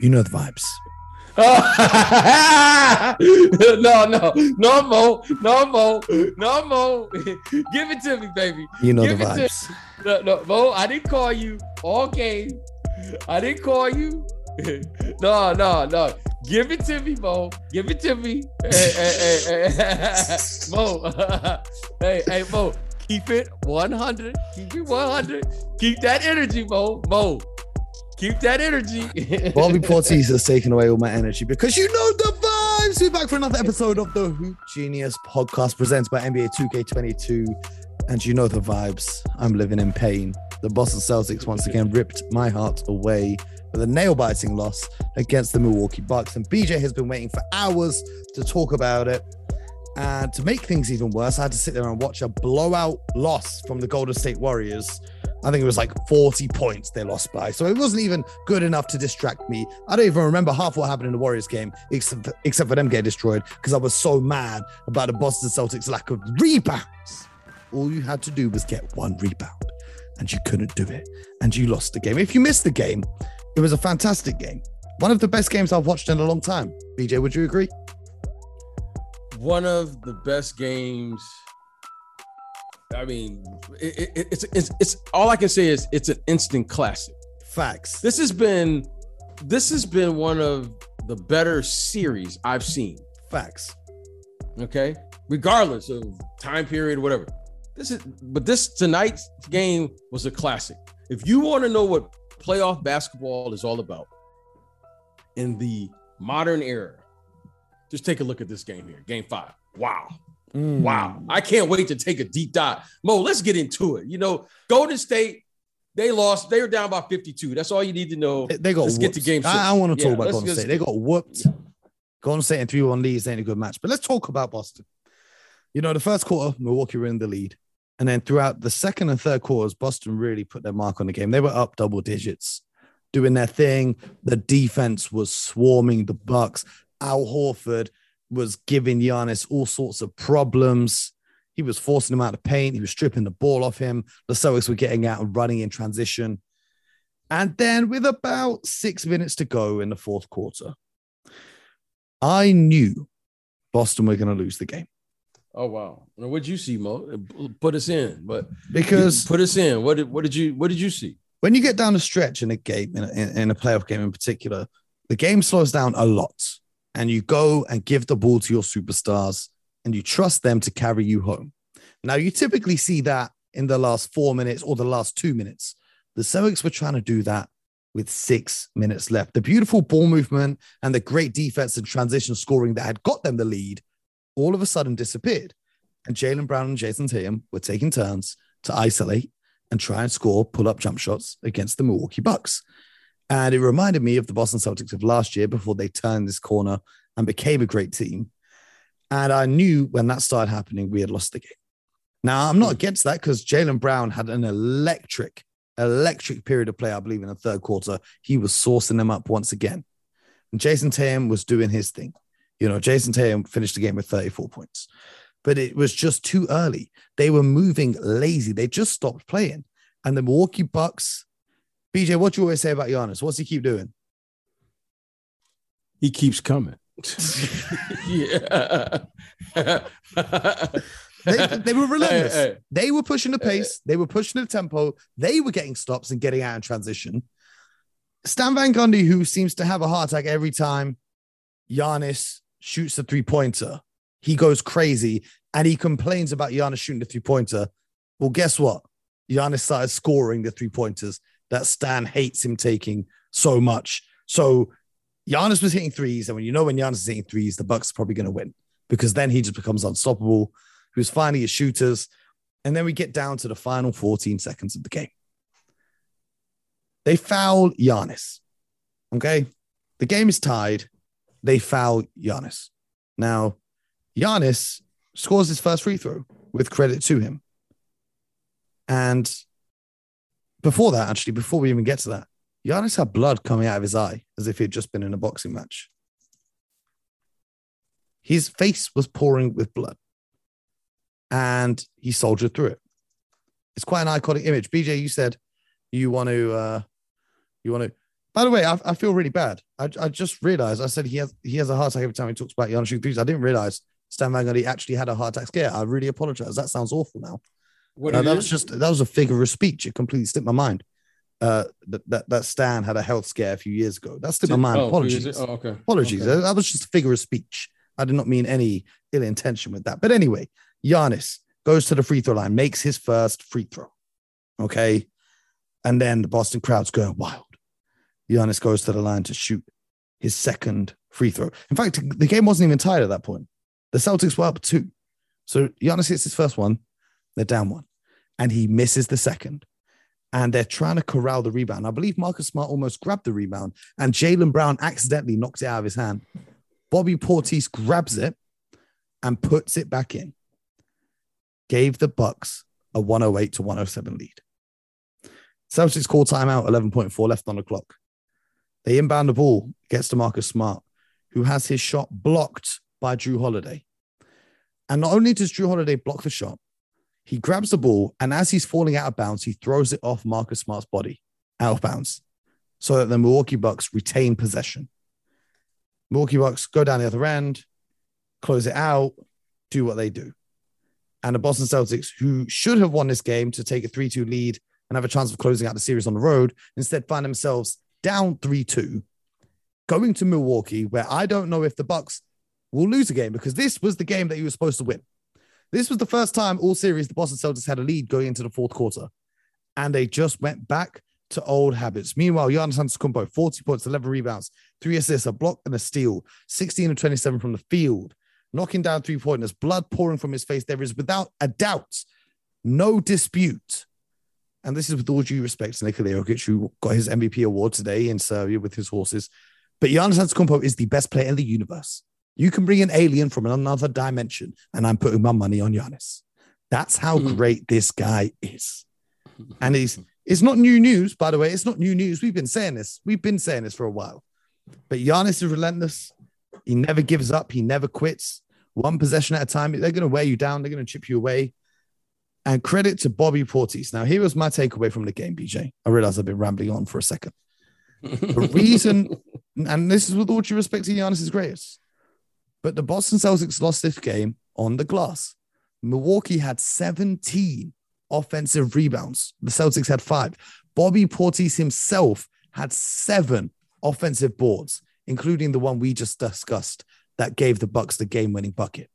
You know the vibes. no, no, no more, no more, no more. Give it to me, baby. You know Give the vibes. No, no, Mo, I didn't call you all game. I didn't call you. no, no, no. Give it to me, Mo. Give it to me. Hey, hey, hey, hey. Mo. hey, hey, Mo. Keep it 100. Keep it 100. Keep that energy, Mo. Mo. Keep that energy. Bobby Portis has taken away all my energy because you know the vibes. We're back for another episode of the Hoop Genius podcast presented by NBA 2K22. And you know the vibes. I'm living in pain. The Boston Celtics once again ripped my heart away with a nail biting loss against the Milwaukee Bucks. And BJ has been waiting for hours to talk about it. And to make things even worse, I had to sit there and watch a blowout loss from the Golden State Warriors. I think it was like 40 points they lost by. So it wasn't even good enough to distract me. I don't even remember half what happened in the Warriors game, except for, except for them getting destroyed because I was so mad about the Boston Celtics lack of rebounds. All you had to do was get one rebound, and you couldn't do it. And you lost the game. If you missed the game, it was a fantastic game. One of the best games I've watched in a long time. BJ, would you agree? One of the best games. I mean, it, it, it's, it's it's all I can say is it's an instant classic. Facts. This has been this has been one of the better series I've seen. Facts. Okay, regardless of time period, whatever. This is, but this tonight's game was a classic. If you want to know what playoff basketball is all about in the modern era, just take a look at this game here, Game Five. Wow, Mm. wow! I can't wait to take a deep dive. Mo, let's get into it. You know, Golden State, they lost. They were down by 52. That's all you need to know. They- They got Let's get to whooped. game six. I want to Yeah, talk about let's Golden State. They got whooped. Golden State and 3 1 leads ain't a good match. But let's talk about Boston. You know, the first quarter, Milwaukee were in the lead. And then throughout the second and third quarters, Boston really put their mark on the game. They were up double digits, doing their thing. The defense was swarming the Bucks. Al Horford was giving Giannis all sorts of problems. He was forcing him out of paint. He was stripping the ball off him. The Celtics were getting out and running in transition. And then, with about six minutes to go in the fourth quarter, I knew Boston were going to lose the game Oh wow! What did you see, Mo? Put us in, but because put us in. What did what did you what did you see? when you get down the stretch in a game, in a, in- in a playoff game in particular, the game slows down a lot. And you go and give the ball to your superstars and you trust them to carry you home. Now, you typically see that in the last four minutes or the last two minutes. The Celtics were trying to do that with six minutes left. The beautiful ball movement and the great defense and transition scoring that had got them the lead all of a sudden disappeared. And Jaylen Brown and Jayson Tatum were taking turns to isolate and try and score pull up jump shots against the Milwaukee Bucks. And it reminded me of the Boston Celtics of last year before they turned this corner and became a great team. And I knew when that started happening, we had lost the game. Now, I'm not against that because Jaylen Brown had an electric, electric period of play, I believe, in the third quarter. He was sourcing them up once again. And Jayson Tatum was doing his thing. You know, Jayson Tatum finished the game with 34 points, but it was just too early. They were moving lazy. They just stopped playing. And the Milwaukee Bucks, BJ, what you always say about Giannis? What's he keep doing? He keeps coming. yeah. They, they were relentless. Hey, hey. They were pushing the pace. They were pushing the tempo. They were getting stops and getting out in transition. Stan Van Gundy, who seems to have a heart attack every time Giannis shoots a three pointer, he goes crazy and he complains about Giannis shooting the three pointer. Well, guess what? Giannis started scoring the three pointers that Stan hates him taking so much. So Giannis was hitting threes, and when you know when Giannis is hitting threes, the Bucks are probably going to win because then he just becomes unstoppable. Was finding his shooters, and then we get down to the final 14 seconds of the game. They foul Giannis. Okay, the game is tied. They foul Giannis. Now, Giannis scores his first free throw with credit to him. And before that, actually, before we even get to that, Giannis had blood coming out of his eye as if he'd just been in a boxing match. His face was pouring with blood and he soldiered through it. It's quite an iconic image. BJ, you said you want to, uh, you want to, By the way, I, I feel really bad. I, I just realized I said he has he has a heart attack every time he talks about Giannis. I didn't realize Stan Van Gundy actually had a heart attack scare. I really apologize. That sounds awful now. What Uh, that was just that was a figure of speech. It completely slipped my mind. Uh, that, that that Stan had a health scare a few years ago. That slipped my mind. Oh, Apologies. Oh, okay. Apologies. Okay. That was just a figure of speech. I did not mean any ill intention with that. But anyway, Giannis goes to the free throw line, makes his first free throw. Okay. And then the Boston crowd's going wild. Giannis goes to the line to shoot his second free throw. In fact, the game wasn't even tied at that point. The Celtics were up two. So Giannis hits his first one, they're down one, and he misses the second. And they're trying to corral the rebound. I believe Marcus Smart almost grabbed the rebound, and Jaylen Brown accidentally knocked it out of his hand. Bobby Portis grabs it and puts it back in. Gave the Bucks a 108 to 107 lead. Celtics call timeout, 11.4 left on the clock. They inbound the ball, gets to Marcus Smart, who has his shot blocked by Jrue Holiday. And not only does Jrue Holiday block the shot, he grabs the ball, and as he's falling out of bounds, he throws it off Marcus Smart's body out of bounds so that the Milwaukee Bucks retain possession. Milwaukee Bucks go down the other end, close it out, do what they do. And the Boston Celtics, who should have won this game to take a 3 2 lead and have a chance of closing out the series on the road, instead find themselves down 3 2, going to Milwaukee, where I don't know if the Bucks will lose a game because this was the game that you were supposed to win. This was the first time all series the Boston Celtics had a lead going into the fourth quarter, and they just went back to old habits. Meanwhile, Giannis Antetokounmpo, 40 points, 11 rebounds, three assists, a block and a steal, 16 of 27 from the field, knocking down three pointers, blood pouring from his face. There is without a doubt no dispute. And this is with all due respect to Nikola Jokic, who got his MVP award today in Serbia with his horses. But Giannis Antetokounmpo is the best player in the universe. You can bring an alien from another dimension, and I'm putting my money on Giannis. That's how Mhm. great this guy is. And he's it's not new news, by the way. It's not new news. We've been saying this. We've been saying this for a while. But Giannis is relentless. He never gives up. He never quits. One possession at a time. They're going to wear you down. They're going to chip you away. And credit to Bobby Portis. Now, here was my takeaway from the game, BJ. I realize I've been rambling on for a second. The reason, and this is with all due respect to Giannis' greatest, but the Boston Celtics lost this game on the glass. Milwaukee had 17 offensive rebounds. The Celtics had five. Bobby Portis himself had seven offensive boards, including the one we just discussed that gave the Bucks the game-winning bucket.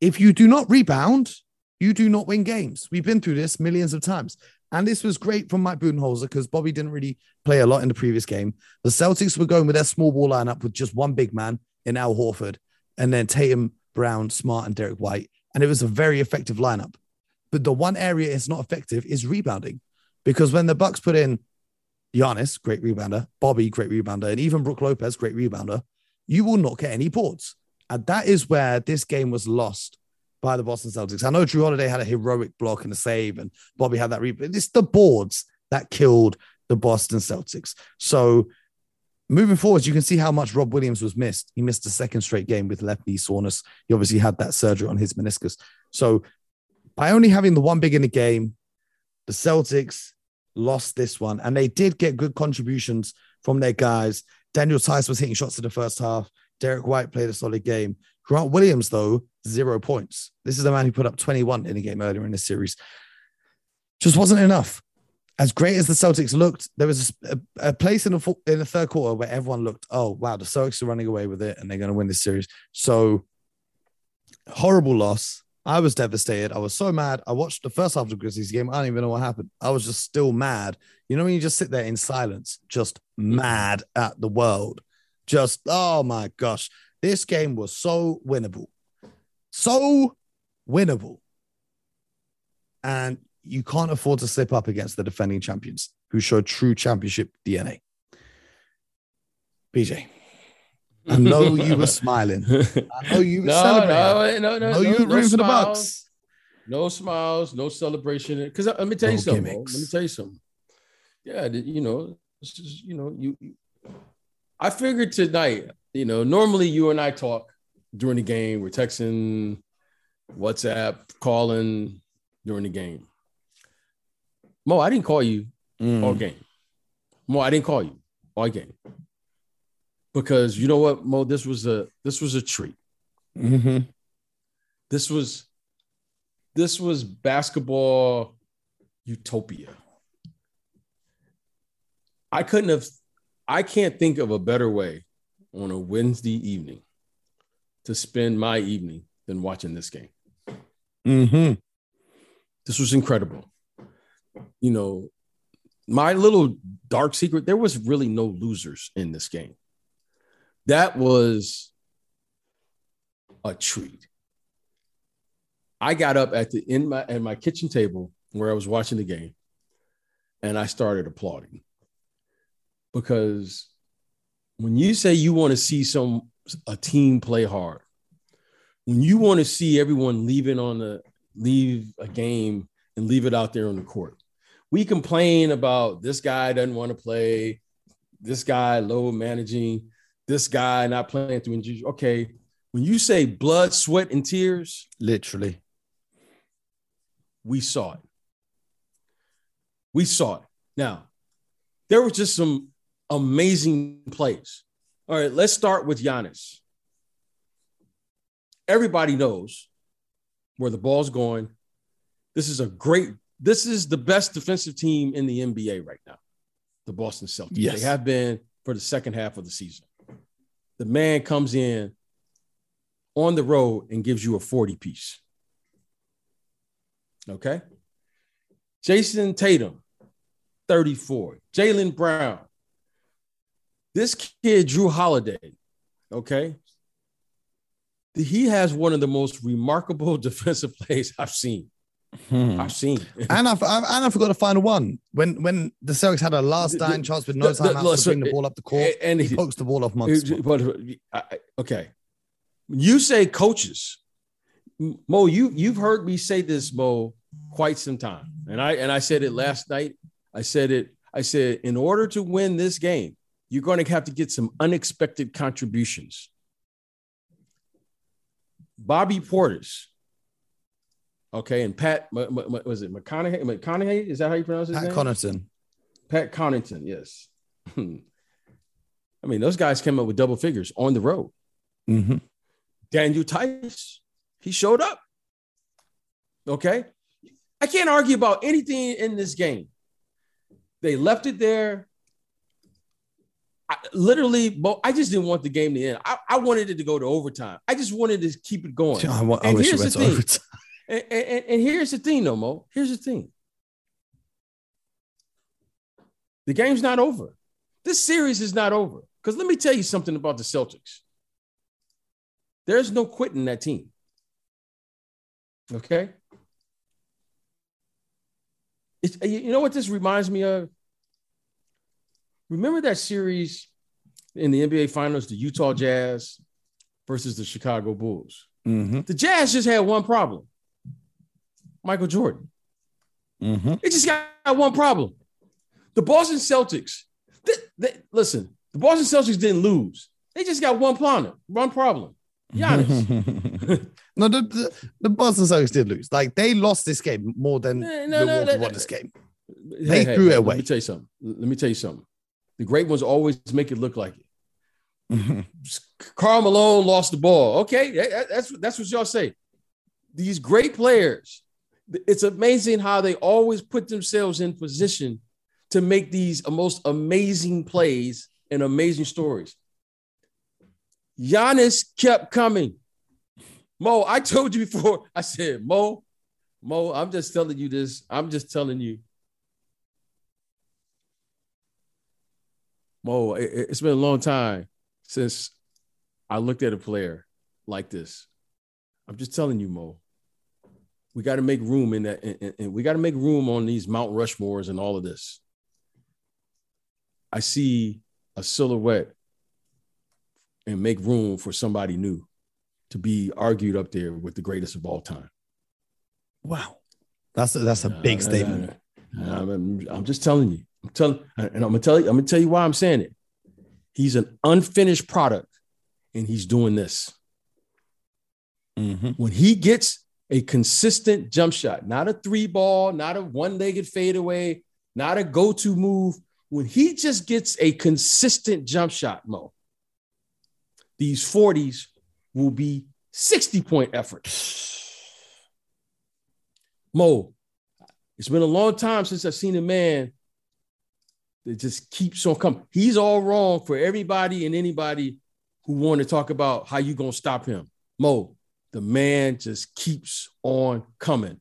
If you do not rebound, you do not win games. We've been through this millions of times. And this was great from Mike Budenholzer because Bobby didn't really play a lot in the previous game. The Celtics were going with their small ball lineup with just one big man in Al Horford, and then Tatum, Brown, Smart, and Derrick White. And it was a very effective lineup. But the one area it's not effective is rebounding. Because when the Bucks put in Giannis, great rebounder, Bobby, great rebounder, and even Brook Lopez, great rebounder, you will not get any boards. And that is where this game was lost by the Boston Celtics. I know Jrue Holiday had a heroic block and a save, and Bobby had that rebound. It's the boards that killed the Boston Celtics. So moving forward, you can see how much Rob Williams was missed. He missed a second straight game with left knee soreness. He obviously had that surgery on his meniscus. So by only having the one big in the game, the Celtics lost this one, and they did get good contributions from their guys. Daniel Theis was hitting shots in the first half. Derrick White played a solid game. Grant Williams, though, zero points. This is the man who put up 21 in a game earlier in the series. Just wasn't enough. As great as the Celtics looked, there was a, a place in the in the third quarter where everyone looked, oh wow, the Celtics are running away with it and they're going to win this series. So horrible loss. I was devastated. I was so mad. I watched the first half of the Grizzlies game. I don't even know what happened. I was just still mad. You know when you just sit there in silence, just mad at the world. Just oh my gosh, this game was so winnable, so winnable, and you can't afford to slip up against the defending champions who showed true championship DNA. BJ, I know you were smiling. I know you were no, celebrating. no, no, no, no, you were no rooting for the. Bucks. No smiles, no celebration. Because uh, let me tell you No something. Gimmicks. Let me tell you something. Yeah, you know, it's just, you know, you. I figured tonight. You know, normally you and I talk during the game. We're texting, WhatsApp, calling during the game. Mo, I didn't call you Mm. all game. Mo, I didn't call you. all game. Because you know what, Mo, this was a this was a treat. Mm-hmm. This was this was basketball utopia. I couldn't have I can't think of a better way on a Wednesday evening to spend my evening than watching this game. Mm-hmm. This was incredible. You know, my little dark secret there was really no losers in this game. That was a treat. I got up at the in my at my kitchen table where I was watching the game and I started applauding because when you say you want to see some a team play hard, when you want to see everyone leaving on the leave a game and leave it out there on the court, we complain about this guy doesn't want to play, this guy low managing, this guy not playing through injuries. Okay, when you say blood, sweat, and tears, Literally. we saw it. We saw it. Now, there was just some amazing plays. All right, let's start with Giannis. Everybody knows where the ball's going. This is a great, this is the best defensive team in the NBA right now, the Boston Celtics. Yes. They have been for the second half of the season. The man comes in on the road and gives you a 40 piece. Okay. Jayson Tatum, 34. Jaylen Brown. This kid, Jrue Holiday, okay? He has one of the most remarkable defensive plays I've seen. Hmm. I've seen. And I, I, and I forgot the final one when when the Celtics had a last dying The- chance with no the- the- time out to listen, bring the ball up the court. and He he- pokes the ball off Monk's spot. But I- I- okay, you say coaches, Mo, you you've heard me say this, Mo, quite some time, and I and I said it last night. I said it. I said in order to win this game, you're going to have to get some unexpected contributions. Bobby Portis, okay, and Pat M- M- was it McConaughey? McConaughey is that how you pronounce his Pat name? Connaughton. Pat Connaughton, yes. I mean, those guys came up with double figures on the road. Mhm. Daniel Theis, he showed up. Okay. I can't argue about anything in this game. They left it there. I, literally, Bo, I just didn't want the game to end. I, I wanted it to go to overtime. I just wanted to keep it going. I, I wish it went to overtime. And, and, and here's the thing, though, Mo. Here's the thing. The game's not over. This series is not over. Because let me tell you something about the Celtics. There's no quitting that team. Okay. It's, you know what this reminds me of? Remember that series in the NBA Finals, the Utah Jazz versus the Chicago Bulls? Mhm. The Jazz just had one problem Michael Jordan. Mhm. They just got one problem. The Boston Celtics, they, they- listen, the Boston Celtics didn't lose. They just got one problem. One problem. Giannis. no, the, the, the Boston Celtics did lose. Like they lost this game more than No, no, no, Milwaukee no, won this game. Hey, threw it away. Let me tell you something. Let me tell you something. The great ones always make it look like it. Karl Malone lost the ball. Okay, that- that's that's what y'all say. These great players, it's amazing how they always put themselves in position to make these most amazing plays and amazing stories. Giannis kept coming. Mo, I told you before. I said, Mo, Mo, I'm just telling you this. I'm just telling you. Mo, it, it's been a long time since I looked at a player like this. I'm just telling you, Mo. We got to make room in that, and, and we got to make room on these Mount Rushmores and all of this. I see a silhouette and make room for somebody new to be argued up there with the greatest of all time. Wow, that's a, that's a big Uh, statement. uh, I'm, I'm just telling you. I'm telling, and I'm gonna tell you. I'm gonna tell you why I'm saying it. He's an unfinished product, and he's doing this. Mhm. When he gets a consistent jump shot, not a three ball, not a one legged fadeaway, not a go to move. when he just gets a consistent jump shot, Mo, these 40s will be 60 point efforts. Mo, it's been a long time since I've seen a man that just keeps on coming. He's all wrong for everybody and anybody who want to talk about how you gonna stop him. Mo, the man just keeps on coming.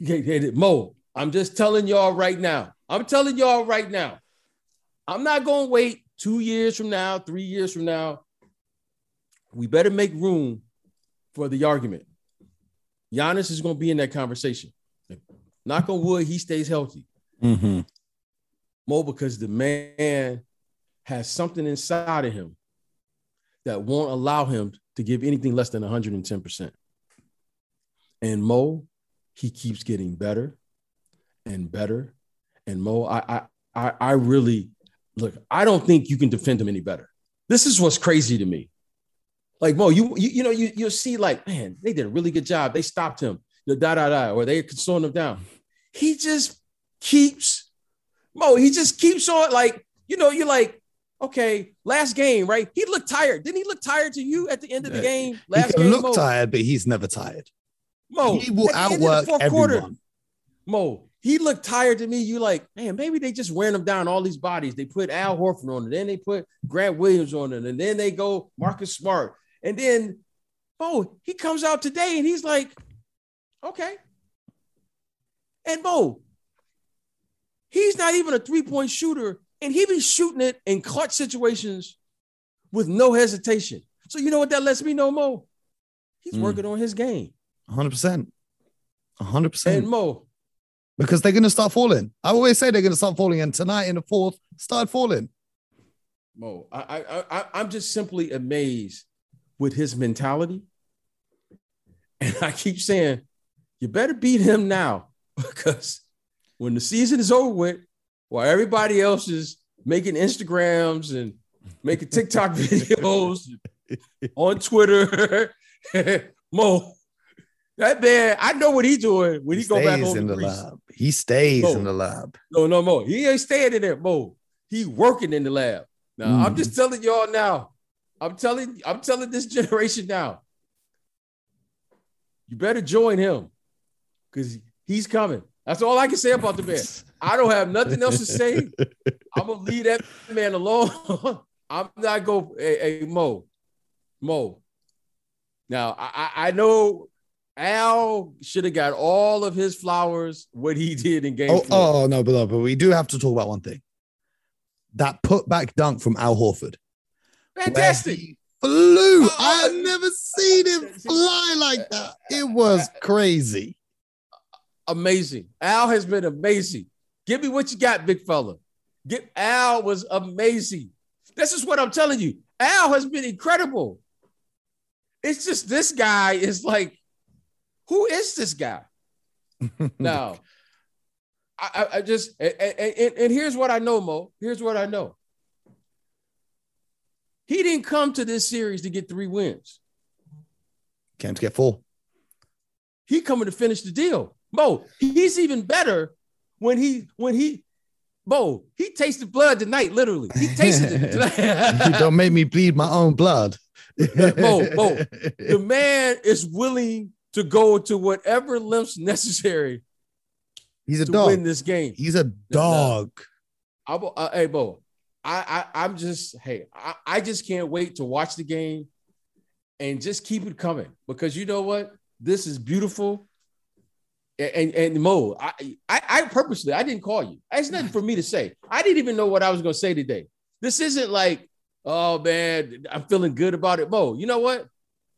Mo, I'm just telling y'all right now. I'm telling y'all right now. I'm not gonna wait two years from now, three years from now. We better make room for the argument. Giannis is gonna be in that conversation. Knock on wood, he stays healthy. Mm-hmm. Mo, because the man has something inside of him that won't allow him to give anything less than 110%. And Mo, he keeps getting better and better. And Mo, I I I really look, I don't think you can defend him any better. This is what's crazy to me. Like Mo, you you, you know, you you'll see like, man, they did a really good job. They stopped him, da da da, or they slowing him down. He just keeps Mo, he just keeps on like, you know, you're like, okay, last game, right? He looked tired. Didn't he look tired to you at the end of the game? Last he can game, look Mo? tired, but he's never tired. Mo, he will at the end of the outwork everyone. quarter, Mo, he looked tired to me. You like, man, maybe they just wearing him down all these bodies. They put Al Horford on it, then they put Grant Williams on it, and then they go Marcus Smart. And then, Mo, he comes out today and he's like, okay. And Mo, he's not even a three-point shooter, and he be shooting it in clutch situations with no hesitation. So you know what that lets me know, Mo? He's Mm. working on his game. 100%. 100%. And Mo, because they're going to start falling. I always say they're going to start falling, and tonight in the fourth, start falling. Mo, I, I, I, I'm just simply amazed with his mentality. And I keep saying, you better beat him now because when the season is over with, while everybody else is making Instagrams and making TikTok videos on Twitter, Mo, that man, I know what he's doing when he, He go back home in the Greece. lab. He stays Bro. in the lab. No, no more. He ain't staying in there, Mo. He working in the lab. Now, I'm Mm. just telling y'all now. I'm telling, I'm telling this generation now. You better join him because he's coming. That's all I can say about the man. I don't have nothing else to say. I'm gonna leave that man alone. I'm not go hey, hey, Mo. Mo. Now I, I know Al should have got all of his flowers what he did in game Oh, four. oh no, but, no, but we do have to talk about one thing. That putback dunk from Al Horford. Fantastic. he flew. Oh, I've never seen him fly like that. It was crazy. Amazing. Al has been amazing. Give me what you got, big fella. Get Al was amazing. This is what I'm telling you. Al has been incredible. It's just this guy is like, who is this guy? Now, I, I, just and, and, and here's what I know, Mo. Here's what I know. He didn't come to this series to get three wins. Came to get full. He coming to finish the deal. Mo, he's even better when he when he Bo, he tasted blood tonight, literally. He tasted it don't make me bleed my own blood. Bo, Bo, the man is willing to go to whatever lengths necessary He's a to dog. win this game. He's a dog. I, uh, hey, Bo, I, I, I'm just, hey, I, I just can't wait to watch the game and just keep it coming because you know what? This is beautiful. And, and, Mo, I, I, I purposely, I didn't call you. It's nothing for me to say. I didn't even know what I was going to say today. This isn't like, oh man, I'm feeling good about it. Mo, you know what?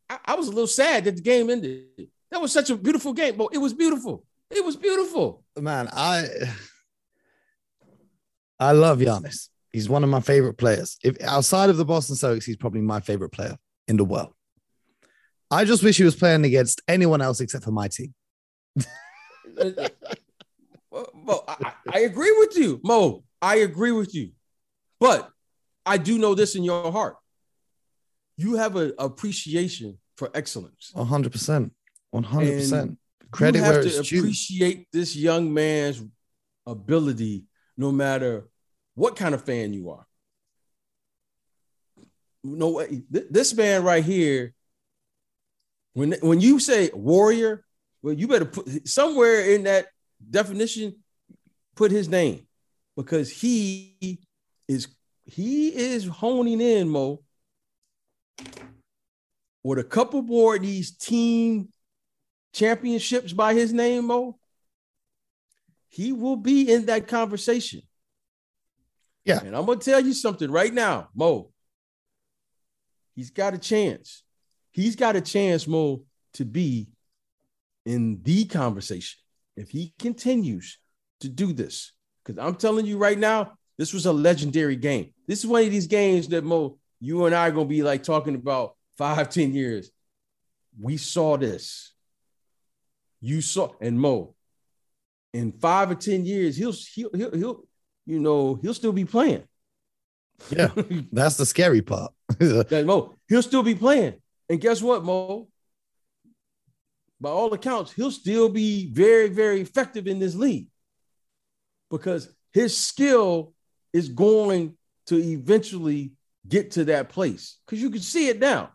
I, I was a little sad that the game ended. That was such a beautiful game, Mo. It was beautiful. It was beautiful. Man, I I love Giannis. He's one of my favorite players. If outside of the Boston Celtics, he's probably my favorite player in the world. I just wish he was playing against anyone else except for my team. Mo, I, I agree with you, Mo. I agree with you, but I do know this in your heart. You have an appreciation for excellence. 100%. 100%. Credit you have where to it's due. appreciate this young man's ability, no matter what kind of fan you are. No way. This man right here, when when you say warrior, well, you better put somewhere in that definition, put his name because he is he is honing in, Mo, with a couple more of these team championships by his name, Mo. He will be in that conversation. Yeah. And I'm gonna tell you something right now, Mo. He's got a chance. He's got a chance, Mo, to be in the conversation if he continues to do this. Because I'm telling you right now, this was a legendary game. This is one of these games that Mo, you and I are gonna be like talking about five, ten years. We saw this. You saw, and Mo, in five or ten years, he'll he'll he'll, he'll you know he'll still be playing. Yeah, that's the scary part. that Mo, he'll still be playing, and guess what, Mo? By all accounts, he'll still be very, very effective in this league because his skill is going to eventually get to that place because you can see it now.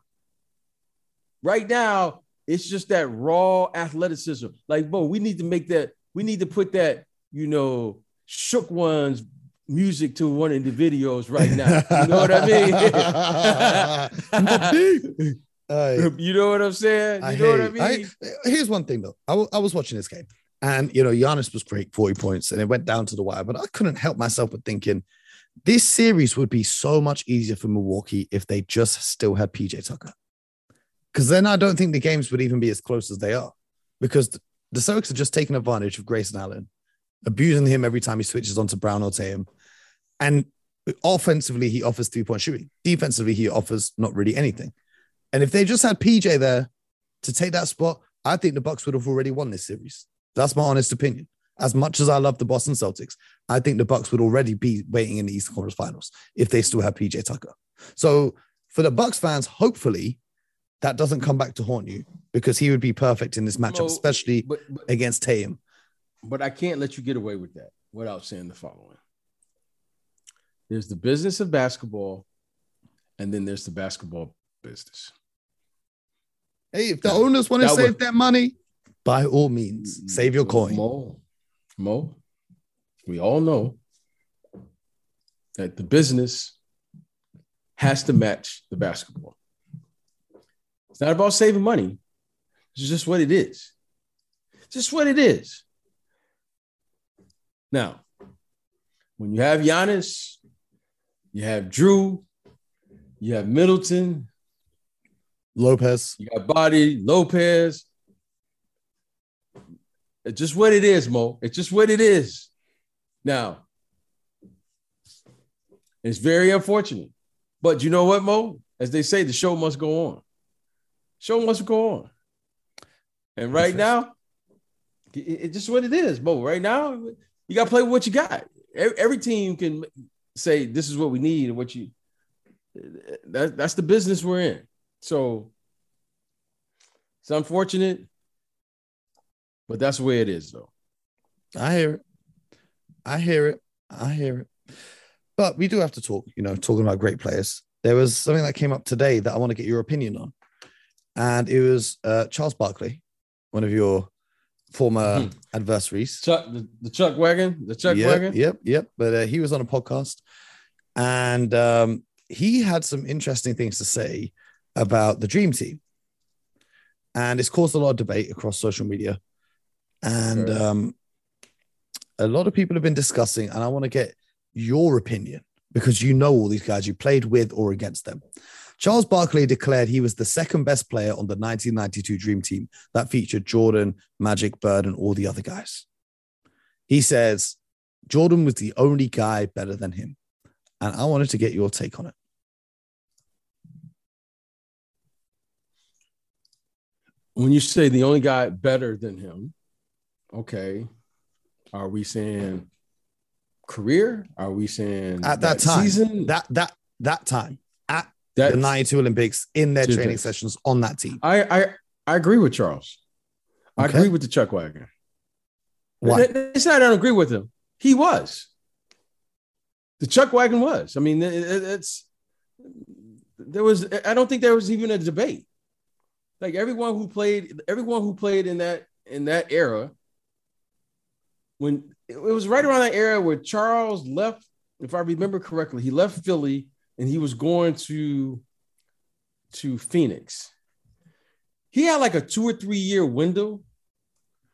Right now, it's just that raw athleticism. Like, Bo, we need to make that, we need to put that, you know, shook ones music to one of the videos right now. You know what I mean? Uh, you know what I'm saying? You I know what I mean? I, here's one thing though. I, w- I was watching this game and, you know, Giannis was great, 40 points, and it went down to the wire, but I couldn't help myself with thinking this series would be so much easier for Milwaukee if they just still had PJ Tucker. Because then I don't think the games would even be as close as they are because the Celtics are just taking advantage of Grayson Allen, abusing him every time he switches onto Brown or Tatum. And offensively, he offers three point shooting. Defensively, he offers not really anything. And if they just had PJ there to take that spot, I think the Bucks would have already won this series. That's my honest opinion. As much as I love the Boston Celtics, I think the Bucks would already be waiting in the Eastern Conference Finals if they still have PJ Tucker. So for the Bucks fans, hopefully that doesn't come back to haunt you because he would be perfect in this matchup, especially but, but, against Tatum. But I can't let you get away with that without saying the following. There's the business of basketball, and then there's the basketball business. Hey, if the owners want to save would, that money, by all means, mm, save your coin. Mo, Mo, we all know that the business has to match the basketball. It's not about saving money. It's just what it is. It's just what it is. Now, when you have Giannis, you have Jrue, you have Middleton, Lopez. You got Body, Lopez. It's just what it is, Mo. It's just what it is. Now, it's very unfortunate. But you know what, Mo? As they say, the show must go on. Show must go on. And right now, it's just what it is, Mo. Right now, you got to play with what you got. Every team can say this is what we need and what you that, that's the business we're in. So it's unfortunate, but that's the way it is, though. I hear it. I hear it. I hear it. But we do have to talk, you know, talking about great players. There was something that came up today that I want to get your opinion on. And it was uh, Charles Barkley, one of your former mm-hmm. adversaries. Chuck, the, the, Chuck wagon, the Chuck yep, wagon. Yep, yep. But uh, he was on a podcast, and um, he had some interesting things to say about the Dream Team, and it's caused a lot of debate across social media, and sure. um, a lot of people have been discussing, and I want to get your opinion because you know all these guys, you played with or against them. Charles Barkley declared he was the second best player on the 1992 Dream Team that featured Jordan, Magic, Bird, and all the other guys. He says Jordan was the only guy better than him. And I wanted to get your take on it. When you say the only guy better than him, okay, are we saying career? Are we saying at that, that time? Season? That that that time at the 92 Olympics in their training sessions on that team. I I, I agree with Charles. I agree with the Chuck Wagon. Why? It's not I don't agree with him. He was. the Chuck wagon was. I mean, it, it's there was. I don't think there was even a debate. Like everyone who played, everyone who played in that in that era, when it was right around that era where Charles left, if I remember correctly, he left Philly and he was going to to Phoenix. He had like a two or three year window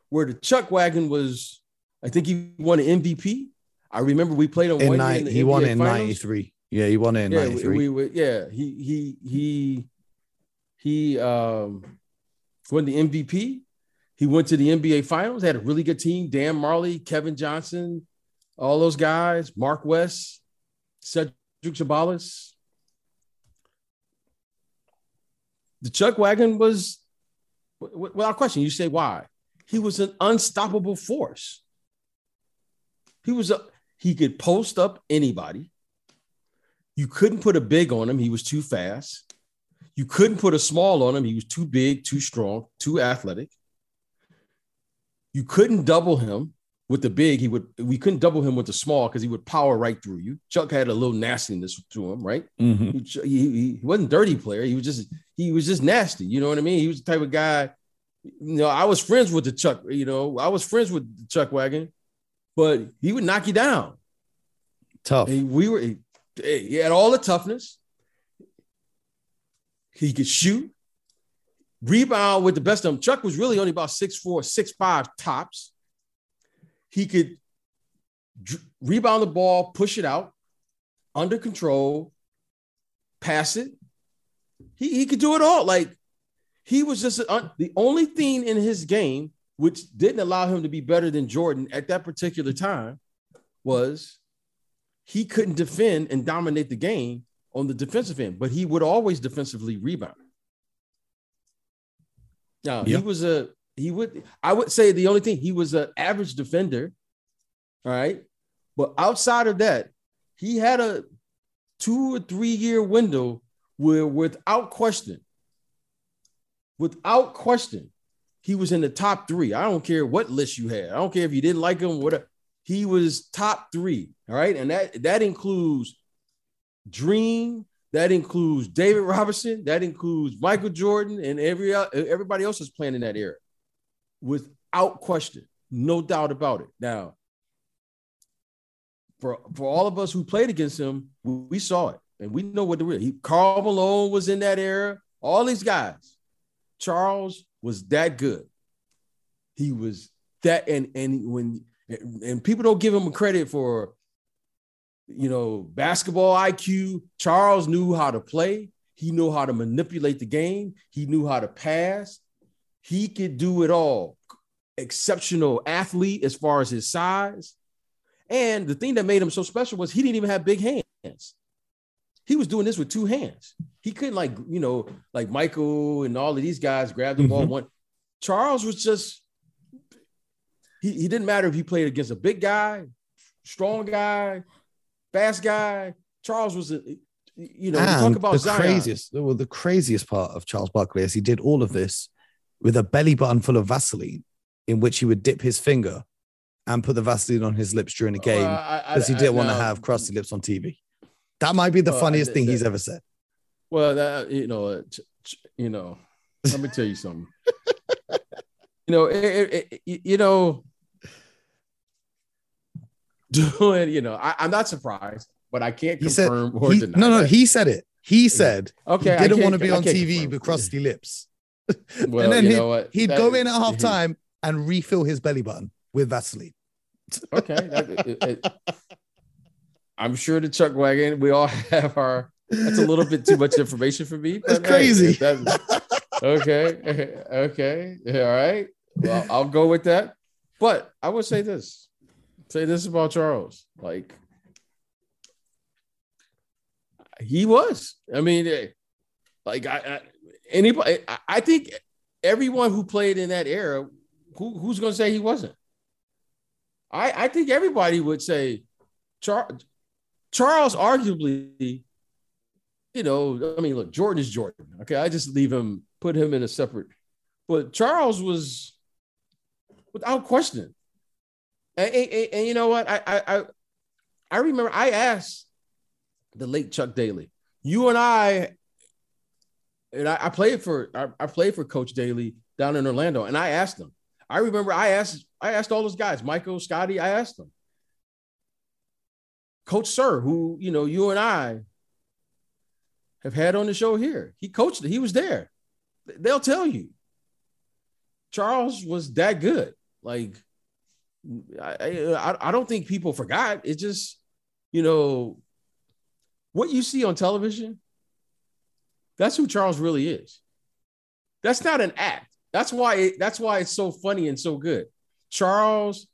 where the Chuck wagon was. I think he won an MVP. I remember we played on in one ni- he won in '93. Yeah, he won in yeah, '93. we, we, yeah, he he he he um won the MVP. He went to the NBA Finals. Had a really good team. Dan Majerle, Kevin Johnson, all those guys. Mark West, Cedric Ceballos. The Chuck Wagon was, without question. You say why? He was an unstoppable force. He was a he could post up anybody. You couldn't put a big on him. He was too fast. You couldn't put a small on him. He was too big, too strong, too athletic. You couldn't double him with the big. He would. We couldn't double him with the small because he would power right through you. Chuck had a little nastiness to him, right? Mhm. He, he, he wasn't dirty player. He was just he was just nasty. You know what I mean? He was the type of guy. You know, I was friends with the Chuck. You know, I was friends with Chuck Wagon, but he would knock you down. Tough. And we were he, he had all the toughness. He could shoot, rebound with the best of them. Chuck was really only about six four, six five tops. He could rebound the ball, push it out, under control, pass it. He, he could do it all. Like he was just a- the only thing in his game which didn't allow him to be better than Jordan at that particular time was he couldn't defend and dominate the game on the defensive end, but he would always defensively rebound. Now Yeah. he was a he would I would say the only thing he was an average defender, all right. But outside of that, he had a two or three year window where, without question, without question, he was in the top three. I don't care what list you had. I don't care if you didn't like him, whatever. He was top three. All right. And that that includes Dream, that includes David Robertson, that includes Michael Jordan, and every uh, everybody else is playing in that era. Without question. No doubt about it. Now, for, for all of us who played against him, we, we saw it and we know what the real. He, Karl Malone was in that era. All these guys. Charles was that good. He was that, and and when and people don't give him credit for, you know, basketball IQ. Charles knew how to play. He knew how to manipulate the game. He knew how to pass. He could do it all. Exceptional athlete as far as his size. And the thing that made him so special was he didn't even have big hands. He was doing this with two hands. He couldn't like, you know, like Michael and all of these guys grab the ball Mhm. one. Charles was just he, he didn't matter if he played against a big guy, strong guy, fast guy. Charles was a you know, talk about the Zion. craziest, well, the craziest part of Charles Barkley is he did all of this with a belly button full of Vaseline, in which he would dip his finger and put the Vaseline on his lips during a game Well, I- I- because he didn't want to have crusty lips on TV. That might be the Well, funniest thing that- he's ever said. Well, that you know, uh, ch- ch- you know, let me tell you something. you know, it, it, it- you know, doing, you know, I, I'm not surprised, but I can't He said, confirm or he- deny. no, no, that. he said it. He said okay, he didn't want to be on TV confirm. with crusty lips. Well, and then you he'd, know what? he'd That- go in at halftime and refill his belly button with Vaseline. Okay, that- it- it- I'm sure the Chuck wagon. We all have our. That's a little bit too much information for me. That's but hey, crazy. okay, okay, all right. Well, I'll go with that. But I would say this: say this about Charles. Like he was. I mean, eh, like I, I anybody. I, I think everyone who played in that era, who, who's going to say he wasn't? I, I think everybody would say Char- Charles arguably, you know, I mean, look, Jordan is Jordan. Okay. I just leave him, put him in a separate, but Charles was without question. And, and- and- you know what? I, I, I, I remember I asked the late Chuck Daly, you and I, and I, I played for I, I played for Coach Daly down in Orlando, and I asked him. I remember I asked I asked all those guys, Michael, Scottie, I asked them. Coach Sir, who you know you and I have had on the show here, he coached it. He was there. They'll tell you. Charles was that good. Like I, I, I don't think people forgot. It just, you know, what you see on television, that's who Charles really is. That's not an act. That's why it, that's why it's so funny and so good. Charles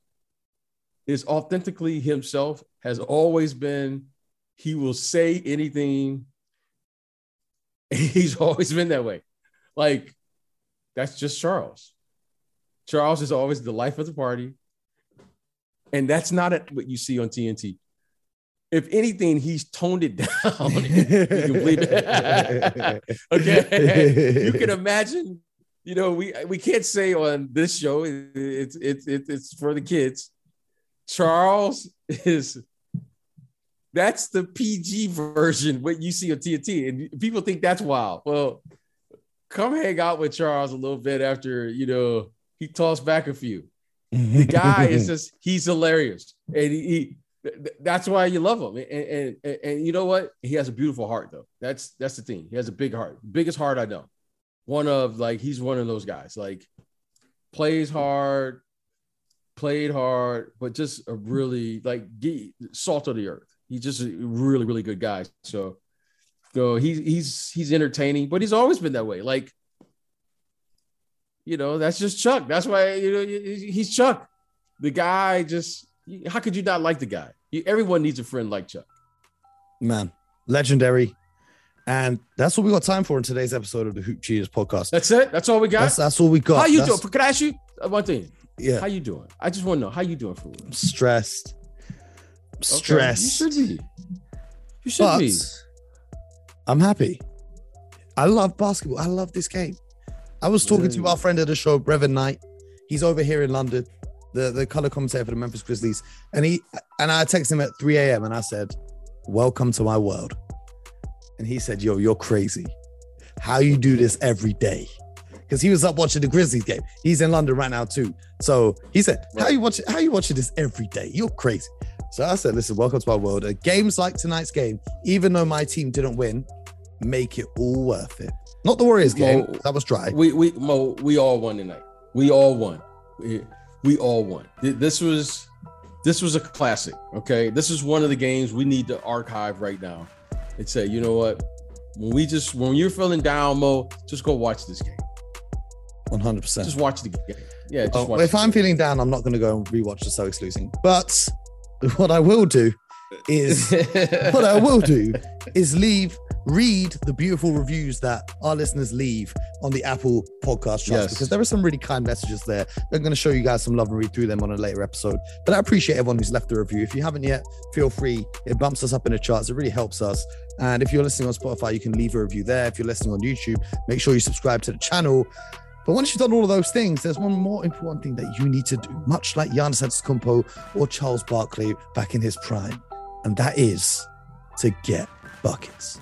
is authentically himself, has always been. He will say anything. He's always been that way. Like, that's just Charles. Charles is always the life of the party. And that's not what you see on TNT. If anything, he's toned it down. you can believe it. okay. you can imagine, you know, we we can't say on this show, it's it's it's, it's for the kids. Charles is that's the PG version, what you see on TNT. And people think that's wild. Well, come hang out with Charles a little bit after, you know, he tossed back a few. The guy is just he's hilarious, and he, he that's why you love him. And, and, and you know what? He has a beautiful heart, though. That's that's the thing. He has a big heart, biggest heart I know. One of like he's one of those guys. Like plays hard, played hard, but just a really like salt of the earth. He's just a really really good guy. So so he's he's he's entertaining, but he's always been that way. Like you know, that's just Chuck. That's why you know he's Chuck. The guy just how could you not like the guy? Everyone needs a friend like Chuck. Man, legendary. And that's what we got time for in today's episode of the Hoop Cheaters podcast. That's it. That's all we got. That's, that's all we got. How you that's... doing? Can I ask you one thing? Yeah. How you doing? I just want to know how you doing for real. I'm stressed. I'm stressed. Okay. You should be. You should but be. I'm happy. I love basketball. I love this game. I was talking to our friend of the show, Brevin Knight. He's over here in London, the, the color commentator for the Memphis Grizzlies. And he and I texted him at 3 a.m. and I said, Welcome to my world. And he said, Yo, you're crazy. How you do this every day? Because he was up watching the Grizzlies game. He's in London right now too. So he said, How you watching how you watching this every day? You're crazy. So I said, listen, welcome to my world. Uh, games like tonight's game, even though my team didn't win, make it all worth it. Not the Warriors game. Mo, that was dry. We we Mo, we all won tonight. We all won. We, we all won. This was this was a classic. Okay, this is one of the games we need to archive right now and say, you know what? When we just when you're feeling down, Mo, just go watch this game. One hundred percent. Just watch the game. Yeah. Just Oh, if I'm game. feeling down, I'm not going to go and rewatch the Celtics losing. But what I will do is what I will do is leave read the beautiful reviews that our listeners leave on the Apple Podcast Trust yes. because there are some really kind messages there. I'm going to show you guys some love and read through them on a later episode. But I appreciate everyone who's left a review. If you haven't yet, feel free. It bumps us up in the charts. It really helps us. And if you're listening on Spotify, you can leave a review there. If you're listening on YouTube, make sure you subscribe to the channel. But once you've done all of those things, there's one more important thing that you need to do, much like Giannis Antetokounmpo or Charles Barkley back in his prime, and that is to get buckets.